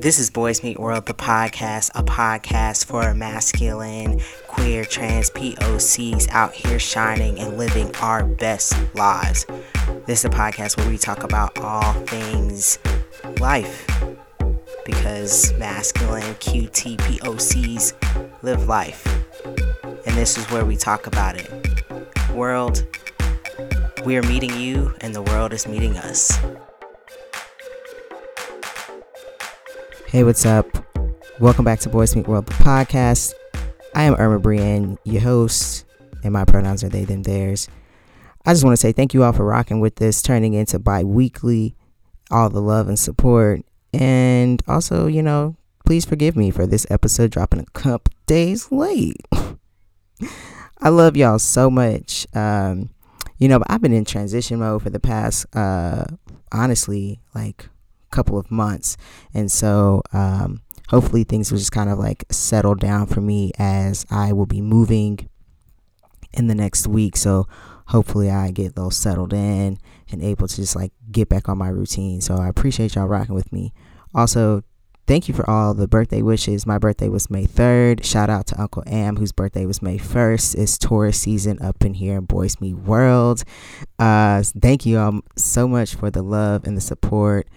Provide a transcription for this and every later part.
This is Bois Meet World, the podcast, a podcast for masculine, queer, trans POCs out here shining and living our best lives. This is a podcast where we talk about all things life because masculine QT POCs live life. And this is where we talk about it. World, we are meeting you, and the world is meeting us. Hey, what's up? Welcome back to Bois Meet World, the podcast. I am Erma BreAnn, your host, and my pronouns are they, them, theirs. I just want to say thank you all for rocking with this, turning into bi weekly, all the love and support. And also, you know, please forgive me for this episode dropping a couple days late. I love y'all so much. Um, you know, I've been in transition mode for the past, uh, honestly, like couple of months. And so um, hopefully things will just kind of like settle down for me as I will be moving in the next week. So hopefully I get those settled in and able to just like get back on my routine. So I appreciate y'all rocking with me. Also, thank you for all the birthday wishes. My birthday was May 3rd. Shout out to Uncle Am, whose birthday was May 1st. It's Taurus season up in here in Bois Meet World. Uh, thank you all so much for the love and the support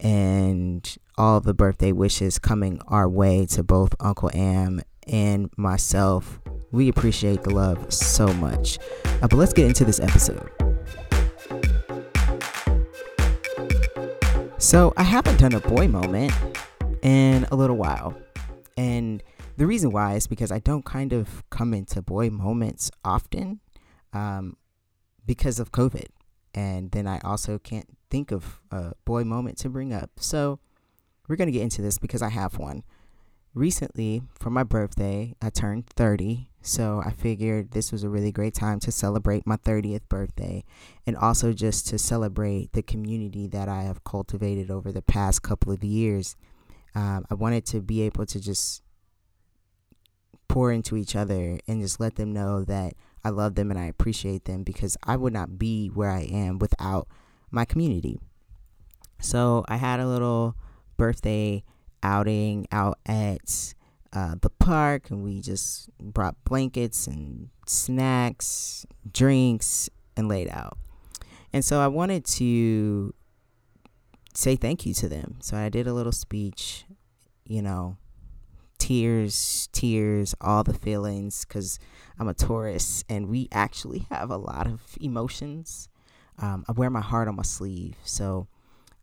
and all the birthday wishes coming our way to both Uncle Am and myself. We appreciate the love so much. Uh, but let's get into this episode. So, I haven't done a boy moment in a little while. And the reason why is because I don't kind of come into boy moments often um, because of COVID. And then I also can't think of a boy moment to bring up. So we're going to get into this because I have one. Recently, for my birthday, I turned 30. So I figured this was a really great time to celebrate my 30th birthday and also just to celebrate the community that I have cultivated over the past couple of years. Um, I wanted to be able to just pour into each other and just let them know that I love them and I appreciate them because I would not be where I am without my community. So I had a little birthday outing out at uh, the park, and we just brought blankets and snacks, drinks, and laid out. And so I wanted to say thank you to them. So I did a little speech, you know, tears, tears, all the feelings, because I'm a Taurus and we actually have a lot of emotions um, I wear my heart on my sleeve. So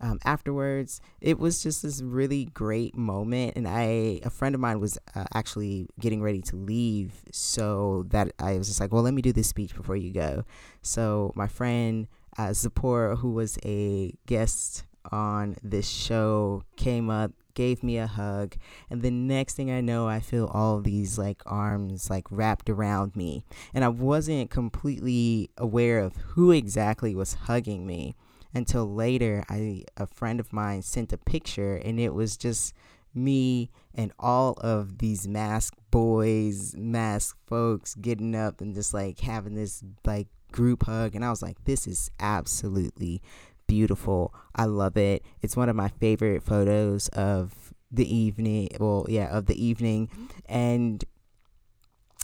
um, afterwards, it was just this really great moment. And I, a friend of mine was uh, actually getting ready to leave. So that I was just like, well, let me do this speech before you go. So my friend, uh, Zipporah, who was a guest on this show, came up, gave me a hug and the next thing i know i feel all these like arms like wrapped around me and i wasn't completely aware of who exactly was hugging me until later i a friend of mine sent a picture and it was just me and all of these masked boys masked folks getting up and just like having this like group hug and i was like this is absolutely beautiful. I love it. It's one of my favorite photos of the evening. Well, yeah, of the evening, and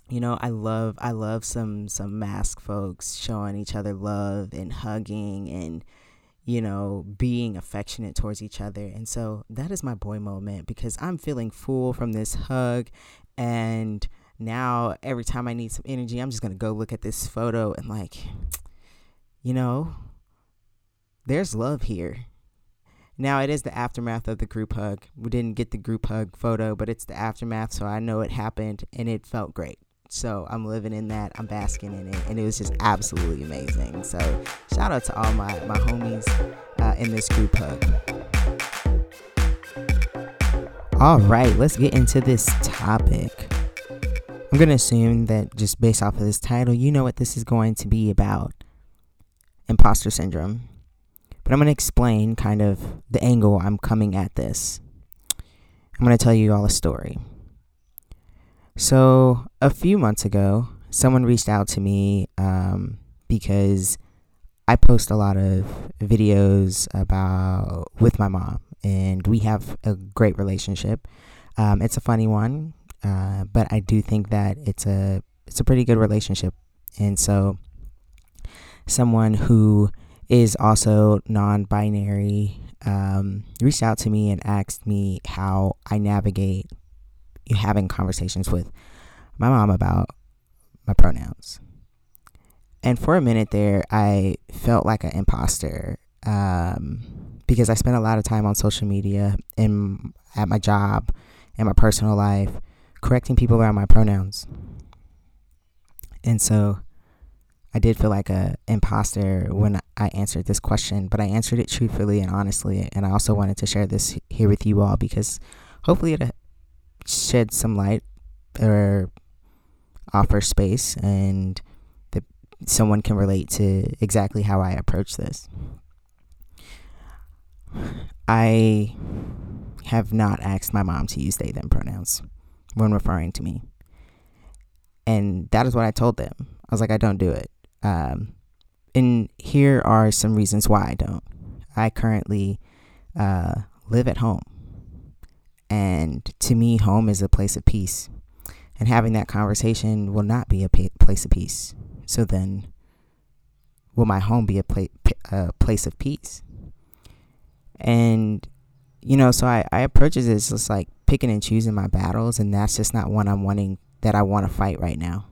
you know, I love I love some some mask folks showing each other love and hugging and you know, being affectionate towards each other. And so that is my boy moment because I'm feeling full from this hug and now every time I need some energy, I'm just going to go look at this photo and like you know, there's love here. Now it is the aftermath of the group hug. We didn't get the group hug photo, but it's the aftermath, so I know it happened and it felt great. So I'm living in that. I'm basking in it, and it was just absolutely amazing. So shout out to all my my homies uh, in this group hug. All right, let's get into this topic. I'm gonna assume that just based off of this title, you know what this is going to be about: imposter syndrome. But I'm going to explain kind of the angle I'm coming at this. I'm going to tell you all a story. So, a few months ago, someone reached out to me um, because I post a lot of videos about with my mom and we have a great relationship. Um, it's a funny one, uh, but I do think that it's a it's a pretty good relationship, and so someone who is also non-binary um, reached out to me and asked me how I navigate having conversations with my mom about my pronouns. And for a minute there, I felt like an imposter um, because I spent a lot of time on social media and at my job and my personal life correcting people around my pronouns. And so I did feel like a imposter when I answered this question, but I answered it truthfully and honestly. And I also wanted to share this here with you all because hopefully it uh, shed some light or offer space and that someone can relate to exactly how I approach this. I have not asked my mom to use they them pronouns when referring to me. And that is what I told them. I was like, I don't do it. Um, and here are some reasons why I don't. I currently uh, live at home. And to me, home is a place of peace. And having that conversation will not be a place of peace. So then, will my home be a, pla- a place of peace? And, you know, so I, I approach it as just like picking and choosing my battles. And that's just not one I'm wanting that I want to fight right now.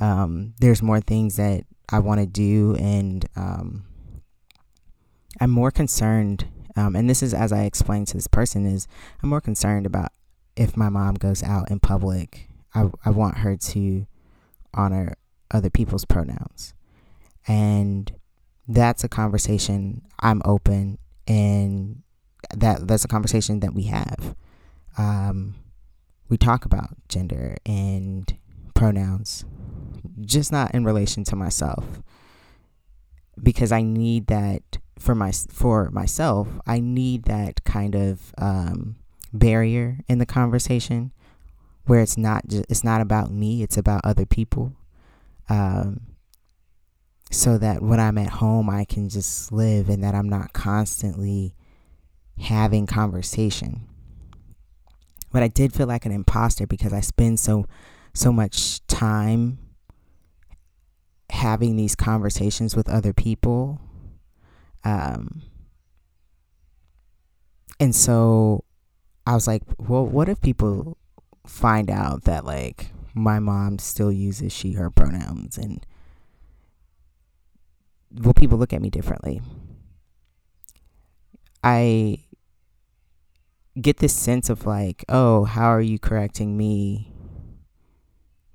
Um, there's more things that I want to do, and um, I'm more concerned. Um, and this is as I explained to this person: is I'm more concerned about if my mom goes out in public. I I want her to honor other people's pronouns, and that's a conversation I'm open and that that's a conversation that we have. Um, we talk about gender and pronouns just not in relation to myself because I need that for my for myself. I need that kind of um, barrier in the conversation where it's not just it's not about me. It's about other people. Um, so that when I'm at home, I can just live and that I'm not constantly having conversation. But I did feel like an imposter because I spend so so much time having these conversations with other people. Um, and so I was like, well, what if people find out that like my mom still uses she, her pronouns and will people look at me differently? I get this sense of like, oh, how are you correcting me?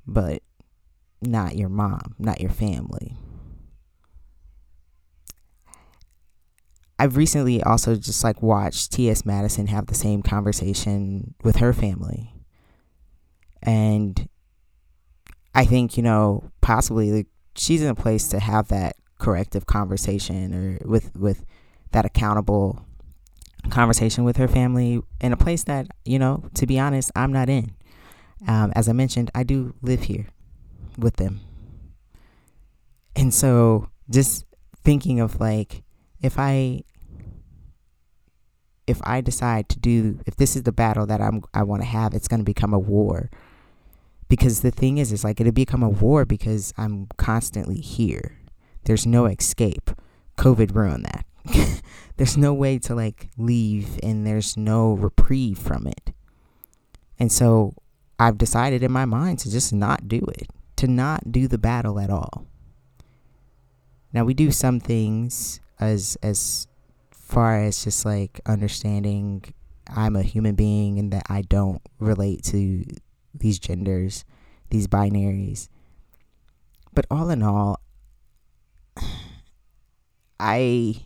But not your mom, not your family. I've recently also just like watched T.S. Madison have the same conversation with her family. And I think, you know, possibly like she's in a place to have that corrective conversation or with with that accountable conversation with her family in a place that, you know, to be honest, I'm not in. Um, as I mentioned, I do live here with them. And so just thinking of like if I if I decide to do if this is the battle that I'm I want to have, it's going to become a war. Because the thing is it's like it'll become a war because I'm constantly here. There's no escape. COVID ruined that. there's no way to like leave and there's no reprieve from it. And so I've decided in my mind to just not do it to not do the battle at all. Now we do some things as as far as just like understanding I'm a human being and that I don't relate to these genders, these binaries. But all in all, I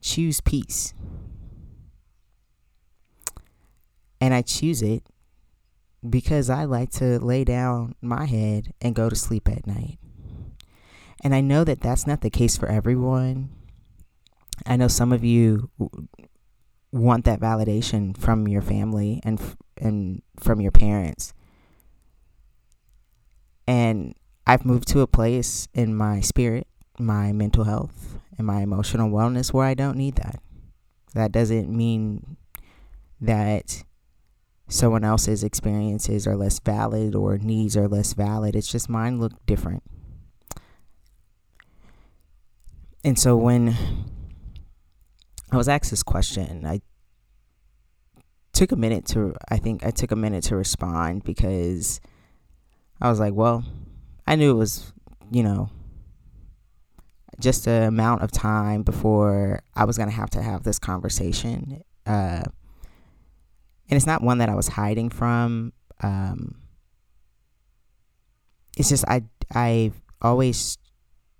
choose peace. And I choose it because I like to lay down my head and go to sleep at night. And I know that that's not the case for everyone. I know some of you want that validation from your family and and from your parents. And I've moved to a place in my spirit, my mental health, and my emotional wellness where I don't need that. That doesn't mean that someone else's experiences are less valid or needs are less valid. It's just mine look different. And so when I was asked this question, I took a minute to I think I took a minute to respond because I was like, well, I knew it was, you know, just the amount of time before I was going to have to have this conversation. Uh, and it's not one that I was hiding from. Um, it's just I I always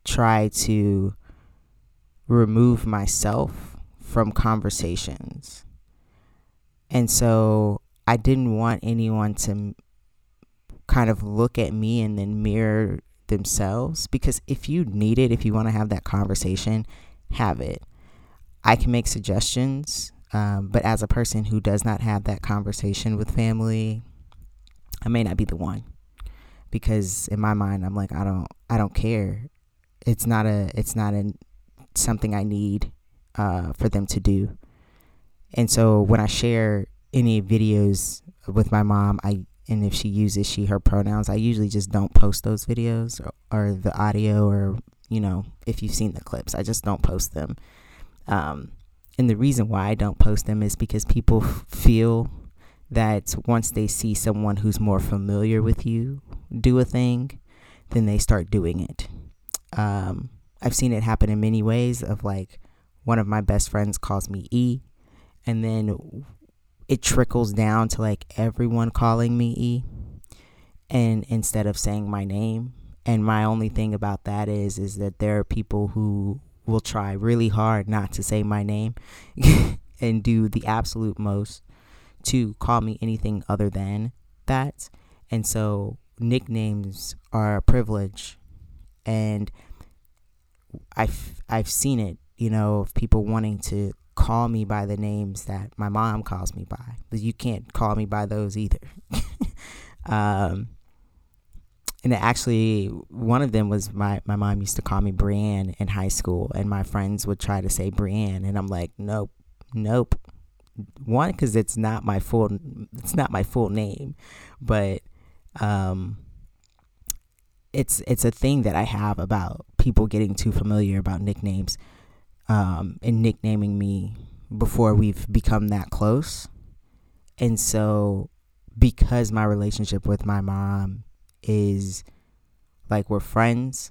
try to remove myself from conversations. And so I didn't want anyone to kind of look at me and then mirror themselves because if you need it, if you want to have that conversation, have it. I can make suggestions um, but as a person who does not have that conversation with family, I may not be the one because in my mind I'm like I don't I don't care. It's not a it's not a something I need uh, for them to do. And so when I share any videos with my mom, I and if she uses she her pronouns, I usually just don't post those videos or, or the audio or you know if you've seen the clips, I just don't post them. Um, and the reason why I don't post them is because people feel that once they see someone who's more familiar with you do a thing, then they start doing it. Um, I've seen it happen in many ways. Of like, one of my best friends calls me E, and then it trickles down to like everyone calling me E, and instead of saying my name. And my only thing about that is, is that there are people who will try really hard not to say my name and do the absolute most to call me anything other than that. And so nicknames are a privilege. And I've, I've seen it, you know, of people wanting to call me by the names that my mom calls me by. But you can't call me by those either. um, and actually one of them was my my mom used to call me BreAnn in high school, and my friends would try to say BreAnn, and I'm like, nope, nope. One, because it's not my full it's not my full name, but um, it's it's a thing that I have about people getting too familiar about nicknames, um, and nicknaming me before we've become that close, and so because my relationship with my mom is like we're friends.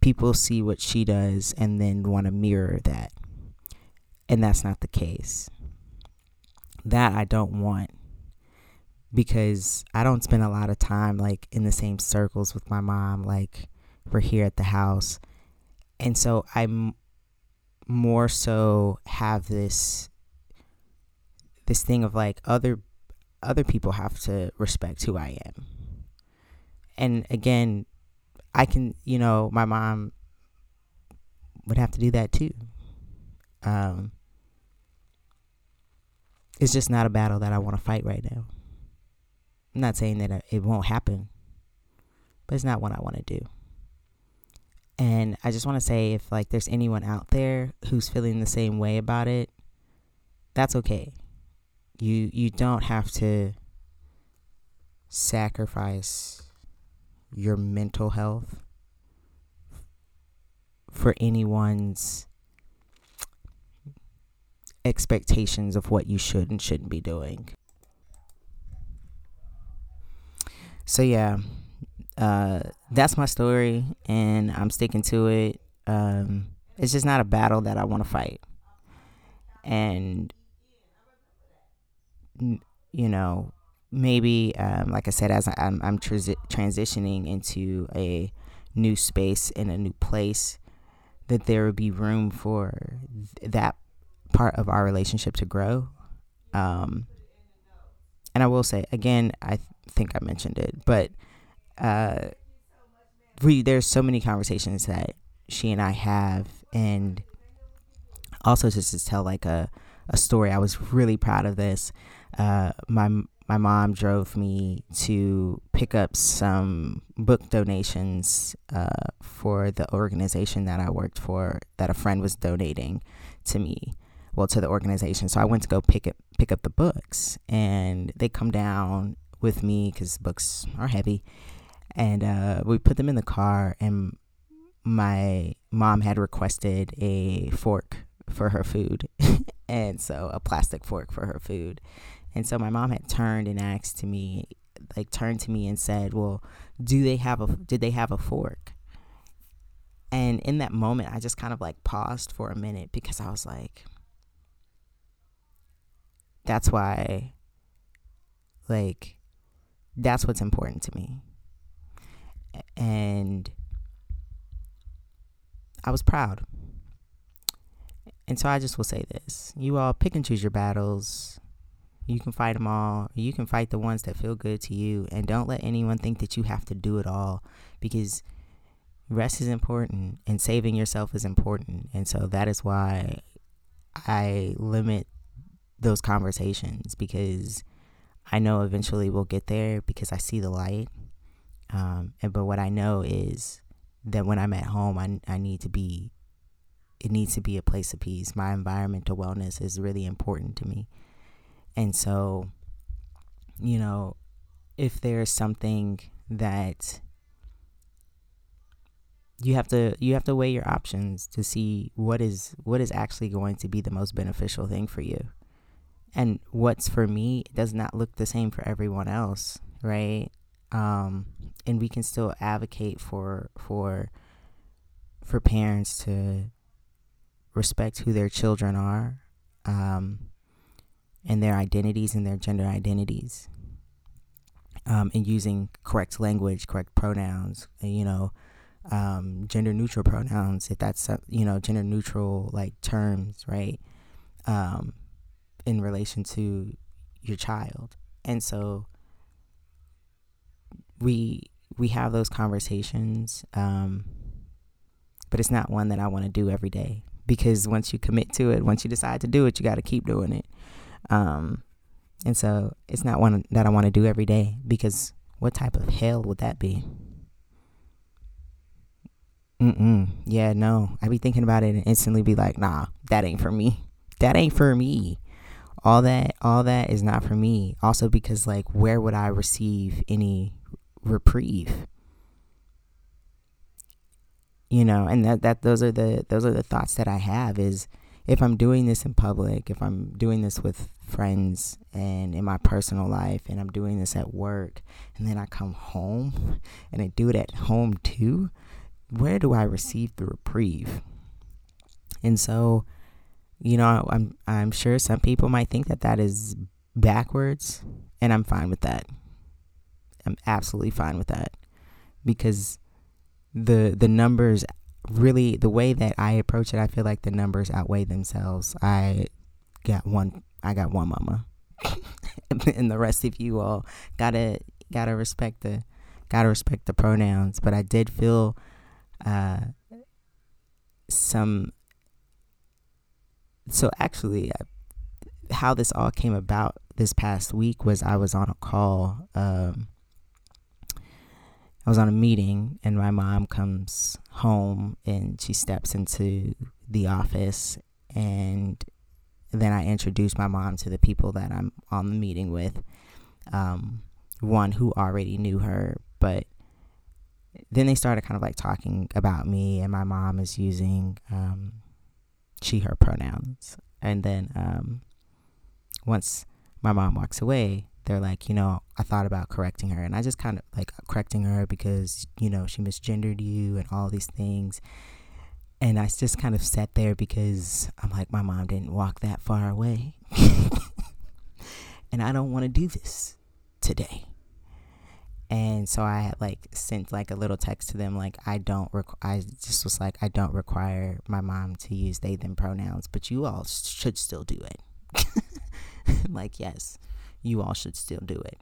People see what she does and then want to mirror that. And that's not the case. That I don't want because I don't spend a lot of time like in the same circles with my mom. Like we're here at the house. And so I'm more so have this this thing of like other other people have to respect who I am and again, I can, you know, my mom would have to do that too. Um, it's just not a battle that I want to fight right now. I'm not saying that it won't happen, but it's not what I want to do. And I just want to say if like there's anyone out there who's feeling the same way about it, that's okay. You you don't have to sacrifice your mental health for anyone's expectations of what you should and shouldn't be doing. So yeah, uh, that's my story, and I'm sticking to it. Um, it's just not a battle that I want to fight, and you know, maybe, um, like I said, as I'm, I'm transi- transitioning into a new space in a new place, that there would be room for th- that part of our relationship to grow. Um, and I will say again, I th- think I mentioned it, but uh, we there's so many conversations that she and I have, and also just to tell like a a story. I was really proud of this. Uh, my my mom drove me to pick up some book donations uh, for the organization that I worked for that a friend was donating to me. well to the organization. So I went to go pick up pick up the books, and they come down with me because books are heavy, and uh, we put them in the car. And my mom had requested a fork for her food, and so a plastic fork for her food. And so my mom had turned and asked to me, like turned to me and said, "Well, do they have a did they have a fork?" And in that moment, I just kind of like paused for a minute because I was like, that's why, like, that's what's important to me. And I was proud. And so I just will say this you all pick and choose your battles. You can fight them all. You can fight the ones that feel good to you. And don't let anyone think that you have to do it all because rest is important and saving yourself is important. And so that is why I limit those conversations because I know eventually we'll get there because I see the light. Um, and but what I know is that when I'm at home, I, I need to be, it needs to be a place of peace. My environmental wellness is really important to me. And so, you know, if there's something that you have to you have to weigh your options to see what is what is actually going to be the most beneficial thing for you. And what's for me does not look the same for everyone else right? Um, and we can still advocate for for for parents to respect who their children are um, and their identities and their gender identities um, and using correct language correct pronouns you know um, gender neutral pronouns, if that's uh, you know gender neutral like terms, right? Um, in relation to your child, and so we we have those conversations, um, but it's not one that I want to do every day because once you commit to it, once you decide to do it, you got to keep doing it. Um, and so it's not one that I want to do every day because what type of hell would that be? Mm-mm. Yeah, no. I be thinking about it and instantly be like, nah, that ain't for me. That ain't for me. All that, all that is not for me. Also, because like, where would I receive any reprieve? You know, and that that those are the those are the thoughts that I have. Is if I'm doing this in public, if I'm doing this with friends and in my personal life, and I'm doing this at work, and then I come home and I do it at home too where do I receive the reprieve? And so, you know, I'm I'm sure some people might think that that is backwards, and I'm fine with that. I'm absolutely fine with that because the the numbers really the way that I approach it, I feel like the numbers outweigh themselves. I got one I got one mama. and the rest of you all gotta gotta respect the gotta respect the pronouns. But I did feel uh, some. So actually, uh, how this all came about this past week was I was on a call. Um, I was on a meeting, and my mom comes home and she steps into the office, and then I introduce my mom to the people that I'm on the meeting with. Um, one who already knew her, but then they started kind of like talking about me, and my mom is using um, she, her pronouns. And then um, once my mom walks away, they're like, you know, I thought about correcting her. And I just kind of like correcting her because, you know, she misgendered you and all these things. And I just kind of sat there because I'm like, my mom didn't walk that far away. and I don't want to do this today. And so I had like sent like a little text to them like I don't requ- I just was like I don't require my mom to use they them pronouns, but you all should still do it. like yes, you all should still do it.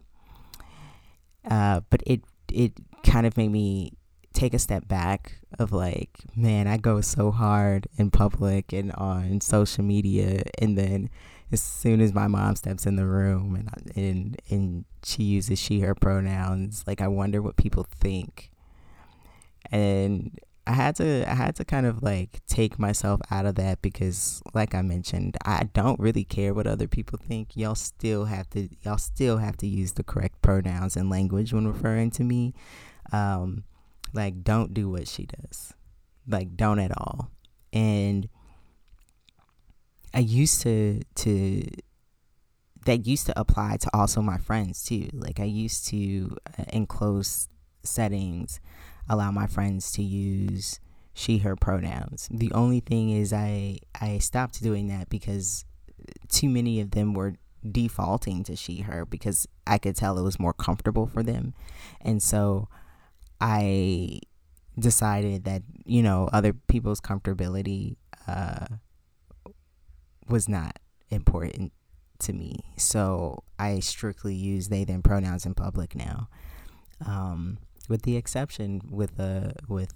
Uh, but it it kind of made me take a step back of like, man, I go so hard in public and on social media, and then as soon as my mom steps in the room and and and she uses she her pronouns, like I wonder what people think. And I had to I had to kind of like take myself out of that because like I mentioned, I don't really care what other people think. Y'all still have to y'all still have to use the correct pronouns and language when referring to me. Um like don't do what she does. Like don't at all. And I used to to that used to apply to also my friends too. Like I used to uh, in close settings allow my friends to use she her pronouns. The only thing is I I stopped doing that because too many of them were defaulting to she her because I could tell it was more comfortable for them. And so I decided that, you know, other people's comfortability uh, was not important to me. So I strictly use they them pronouns in public now. Um, with the exception with uh with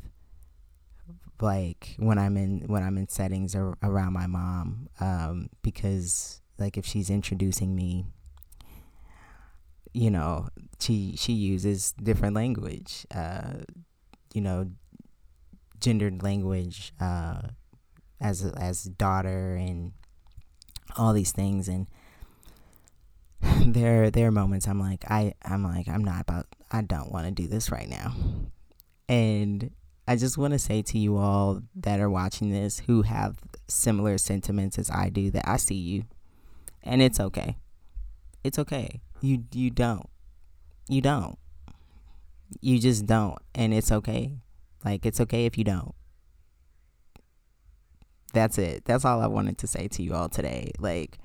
like when I'm in when I'm in settings ar- around my mom um, because like if she's introducing me you know she she uses different language uh, you know gendered language uh, as as daughter and all these things. And there there are moments I'm like I I'm like I'm not about I don't want to do this right now. And I just want to say to you all that are watching this who have similar sentiments as I do that I see you and it's okay. It's okay. You you don't. You don't. You just don't and it's okay. Like it's okay if you don't. That's it. That's all I wanted to say to you all today. Like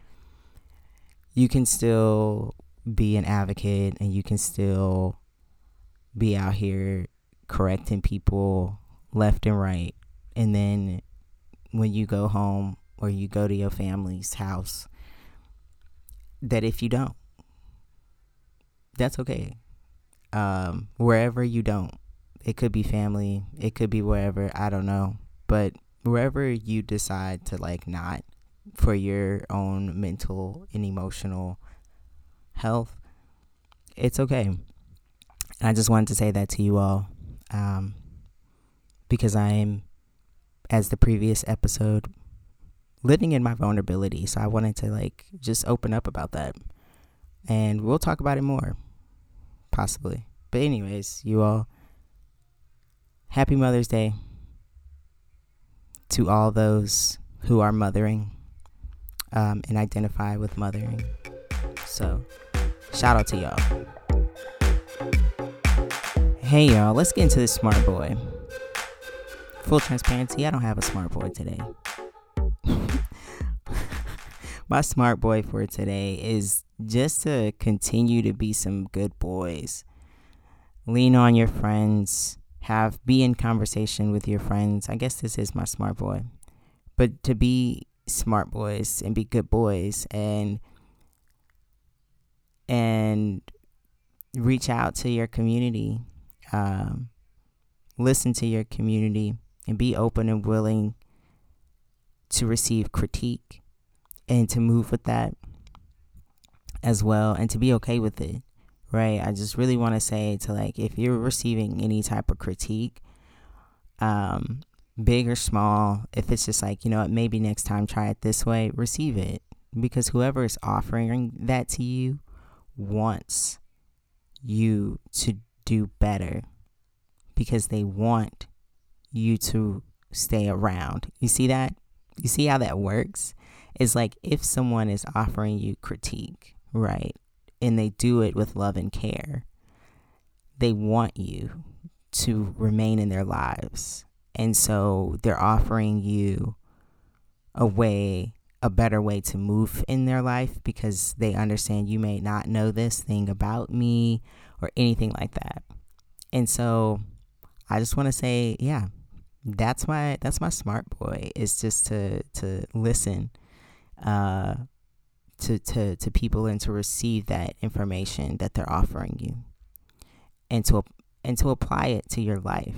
you can still be an advocate and you can still be out here correcting people left and right. And then when you go home or you go to your family's house, that if you don't, that's okay. Um, wherever you don't, it could be family, it could be wherever, I don't know. But wherever you decide to like not for your own mental and emotional health, it's okay. And I just wanted to say that to you all um, because I am, as the previous episode, living in my vulnerability. So I wanted to like just open up about that. And we'll talk about it more, possibly. But, anyways, you all, happy Mother's Day to all those who are mothering um, and identify with mothering. So, shout out to y'all. Hey, y'all, let's get into this smart boy. Full transparency, I don't have a smart boy today. My smart boy for today is just to continue to be some good boys. Lean on your friends, have be in conversation with your friends. I guess this is my smart boy. But to be smart boys and be good boys and and reach out to your community um, listen to your community and be open and willing to receive critique and to move with that as well and to be okay with it right? I just really want to say to like if you're receiving any type of critique um big or small, if it's just like, you know what, maybe next time try it this way, receive it. Because whoever is offering that to you wants you to do better because they want you to stay around. You see that? You see how that works? It's like if someone is offering you critique, right? And they do it with love and care, they want you to remain in their lives and so they're offering you a way, a better way to move in their life because they understand you may not know this thing about me or anything like that. And so I just want to say, yeah, that's my that's my smart boy is just to to listen uh to to to people and to receive that information that they're offering you and to and to apply it to your life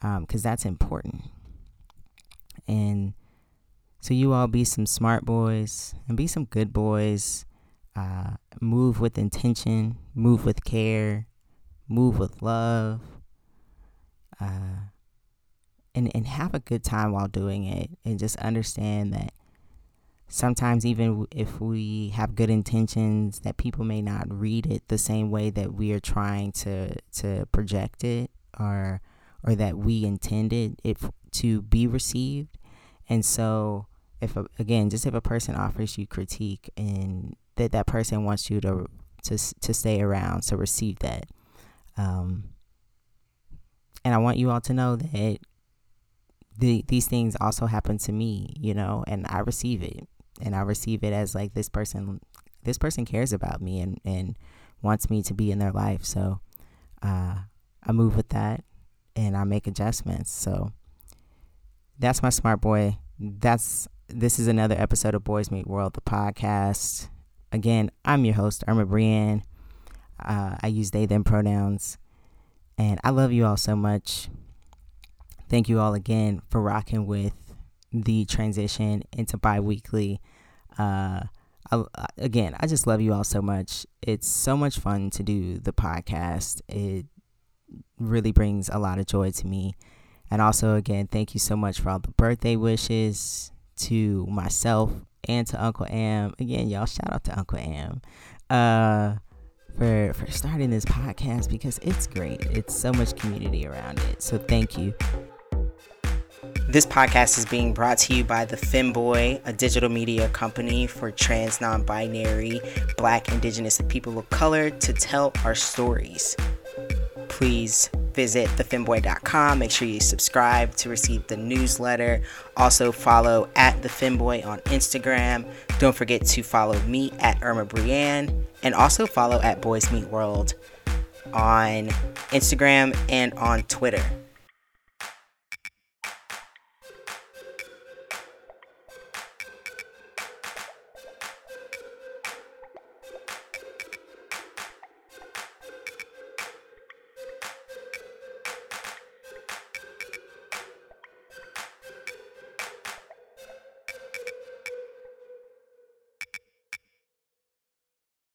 because um, that's important. And so you all be some smart boys and be some good boys. Uh, move with intention, move with care, move with love. Uh, and, and have a good time while doing it and just understand that sometimes even if we have good intentions that people may not read it the same way that we are trying to to project it or or that we intended it to be received. And so if a, again just if a person offers you critique and that that person wants you to to to stay around to receive that um and I want you all to know that the, these things also happen to me, you know, and I receive it. And I receive it as like this person this person cares about me and, and wants me to be in their life. So uh, I move with that and I make adjustments. So that's my smart boy. That's this is another episode of Bois Meet World, the podcast. Again, I'm your host, Erma BreAnn. Uh, I use they them pronouns. And I love you all so much. Thank you all again for rocking with the transition into bi weekly. Uh, I, again, I just love you all so much. It's so much fun to do the podcast. It really brings a lot of joy to me. And also, again, thank you so much for all the birthday wishes to myself and to Uncle Am. Again, y'all, shout out to Uncle Am uh, for for starting this podcast because it's great. It's so much community around it. So thank you. This podcast is being brought to you by The FemmeBoi, a digital media company for trans, non binary, black, indigenous, and people of color to tell our stories. Please visit TheFemmeBoi.com. Make sure you subscribe to receive the newsletter. Also, follow at The FemmeBoi on Instagram. Don't forget to follow me at Erma BreAnn and also follow at Bois Meet World on Instagram and on Twitter.